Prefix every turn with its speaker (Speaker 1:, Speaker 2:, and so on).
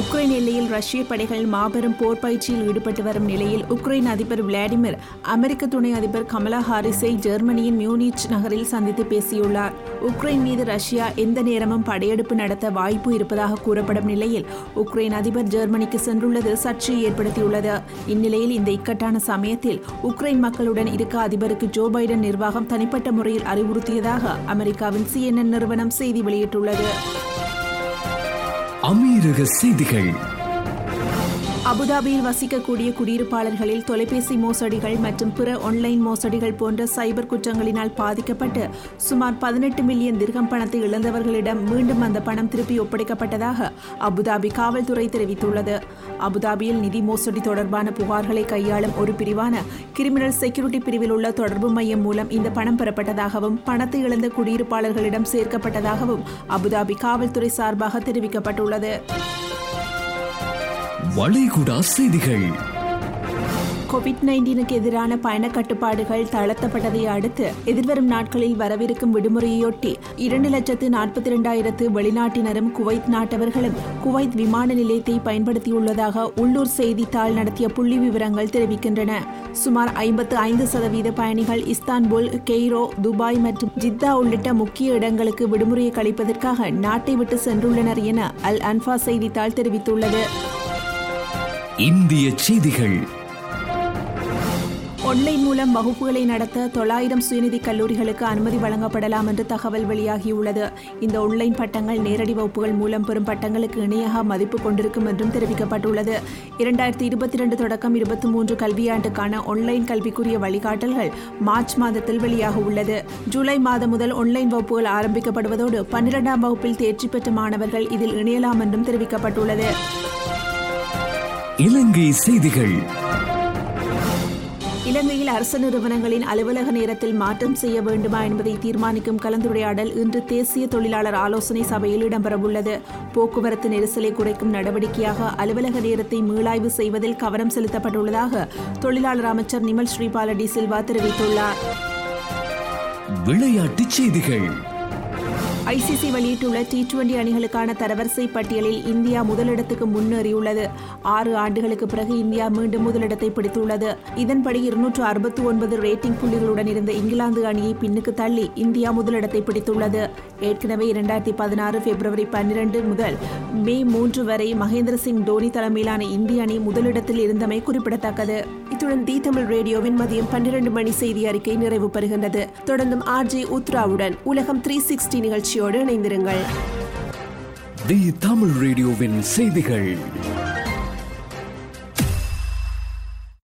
Speaker 1: Ukraine எல்லையில் ரஷ்ய படைகள் மாபெரும் போர் பயிற்சியில் ஈடுபட்டு வரும் நிலையில் உக்ரைன் அதிபர் விளாடிமிர் அமெரிக்க துணை அதிபர் கமலா ஹாரிஸை ஜெர்மனியின் மியூனிச் நகரில் சந்தித்து பேசியுள்ளார். உக்ரைன் மீது ரஷ்யா எந்த நேரமும் படையெடுப்பு நடத்த வாய்ப்பு இருப்பதாக கூறப்படும் நிலையில் உக்ரைன் அதிபர் ஜெர்மனிக்கு சென்றுள்ளது சர்ச்சை ஏற்படுத்தியுள்ளது. இந்நிலையில் இந்த இக்கட்டான சமயத்தில் உக்ரைன் மக்களுடன் இருக்க அதிபருக்கு ஜோ பைடன் நிர்வாகம் தனிப்பட்ட முறையில் அறிவுறுத்தியதாக அமெரிக்காவின் சிஎன்என் நிறுவனம் செய்தி வெளியிட்டுள்ளது.
Speaker 2: அமீரக செய்திகள்.
Speaker 1: அபுதாபியில் வசிக்கக்கூடிய குடியிருப்பாளர்களில் தொலைபேசி மோசடிகள் மற்றும் பிற ஆன்லைன் மோசடிகள் போன்ற சைபர் குற்றங்களினால் பாதிக்கப்பட்டு சுமார் பதினெட்டு மில்லியன் திர்கம் பணத்தை இழந்தவர்களிடம் மீண்டும் அந்த பணம் திருப்பி ஒப்படைக்கப்பட்டதாக அபுதாபி காவல்துறை தெரிவித்துள்ளது. அபுதாபியில் நிதி மோசடி தொடர்பான புகார்களை கையாளும் ஒரு பிரிவான கிரிமினல் செக்யூரிட்டி பிரிவில் உள்ள தொடர்பு மையம் மூலம் இந்த பணம் பெறப்பட்டதாகவும் பணத்தை இழந்த குடியிருப்பாளர்களிடம் சேர்க்கப்பட்டதாகவும் அபுதாபி காவல்துறை சார்பாக தெரிவிக்கப்பட்டுள்ளது.
Speaker 2: வளைகுடா செய்திகள்.
Speaker 1: கோவிட் நைன்டீனுக்கு எதிரான பயண கட்டுப்பாடுகள் தளர்த்தப்பட்டதை அடுத்து எதிர்வரும் நாட்களில் வரவிருக்கும் விடுமுறையொட்டி இரண்டு லட்சத்து நாற்பத்தி இரண்டாயிரத்து வெளிநாட்டினரும் குவைத் நாட்டவர்களும் குவைத் விமான நிலையத்தை பயன்படுத்தியுள்ளதாக உள்ளூர் செய்தித்தாள் நடத்திய புள்ளி விவரங்கள் தெரிவிக்கின்றன. சுமார் ஐம்பத்து ஐந்து சதவீத பயணிகள் இஸ்தான்புல் கெய்ரோ துபாய் மற்றும் ஜித்தா உள்ளிட்ட முக்கிய இடங்களுக்கு விடுமுறையை கழிப்பதற்காக நாட்டை விட்டு சென்றுள்ளனர் என அல் அன்ஃபா செய்தித்தாள் தெரிவித்துள்ளது.
Speaker 2: இந்திய செய்திகள்.
Speaker 1: ஒன்லைன் மூலம் வகுப்புகளை நடத்த தொள்ளாயிரம் சுயநிதி கல்லூரிகளுக்கு அனுமதி வழங்கப்படலாம் என்று தகவல் வெளியாகியுள்ளது. இந்த ஒன்லைன் பட்டங்கள் நேரடி வகுப்புகள் மூலம் பெறும் பட்டங்களுக்கு இணையாக மதிப்பு கொண்டிருக்கும் என்றும் தெரிவிக்கப்பட்டுள்ளது. இரண்டாயிரத்தி இருபத்தி ரெண்டு தொடக்கம் இருபத்தி மூன்று கல்வியாண்டுக்கான ஒன்லைன் கல்விக்குரிய வழிகாட்டல்கள் மார்ச் மாதத்தில் வெளியாக உள்ளது ஜூலை மாதம் முதல் ஒன்லைன் வகுப்புகள் ஆரம்பிக்கப்படுவதோடு பன்னிரெண்டாம் வகுப்பில் தேர்ச்சி பெற்ற மாணவர்கள் இதில் இணையலாம் என்றும் தெரிவிக்கப்பட்டுள்ளது.
Speaker 2: இலங்கை செய்திகள்.
Speaker 1: இலங்கையில் அரசு நிறுவனங்களின் அலுவலக நேரத்தில் மாற்றம் செய்ய வேண்டுமா என்பதை தீர்மானிக்கும் கலந்துரையாடல் இன்று தேசிய தொழிலாளர் ஆலோசனை சபையில் இடம்பெறவுள்ளது. போக்குவரத்து நெரிசலை குறைக்கும் நடவடிக்கையாக அலுவலக நேரத்தை மீளாய்வு செய்வதில் கவனம் செலுத்தப்பட்டுள்ளதாக தொழிலாளர் அமைச்சர் நிமல் ஸ்ரீபால டி சில்வா தெரிவித்துள்ளார்.
Speaker 2: விளையாட்டுச் செய்திகள்.
Speaker 1: ஐசிசி வெளியிட்டுள்ள டி டுவெண்டி அணிகளுக்கான தரவரிசை பட்டியலில் இந்தியா முதலிடத்துக்கு முன்னேறியுள்ளது. ஆறு ஆண்டுகளுக்கு பிறகு இந்தியா மீண்டும் முதலிடத்தை பிடித்துள்ளது. இதன்படி இருநூற்று அறுபத்தி ஒன்பது ரேட்டிங் புள்ளிகளுடன் இருந்த இங்கிலாந்து அணியை பின்னுக்கு தள்ளி இந்தியா முதலிடத்தை பிடித்துள்ளது. ஏற்கனவே இரண்டாயிரத்தி பதினாறு பிப்ரவரி பன்னிரண்டு முதல் மே மூன்று வரை மகேந்திர சிங் தோனி தலைமையிலான இந்திய அணி முதலிடத்தில் இருந்தமை குறிப்பிடத்தக்கது. இத்துடன் தி தமிழ் ரேடியோவின் மதியம் பன்னிரண்டு மணி செய்தி அறிக்கை நிறைவு பெறுகின்றது. தொடர்ந்தும் ஆர்ஜே உத்ராவுடன் உலகம் த்ரீ சிக்ஸ்டி நிகழ்ச்சி நிகழ்ச்சியோடு இணைந்திருங்கள்.
Speaker 2: தி தமிழ் ரேடியோவின் செய்திகள்.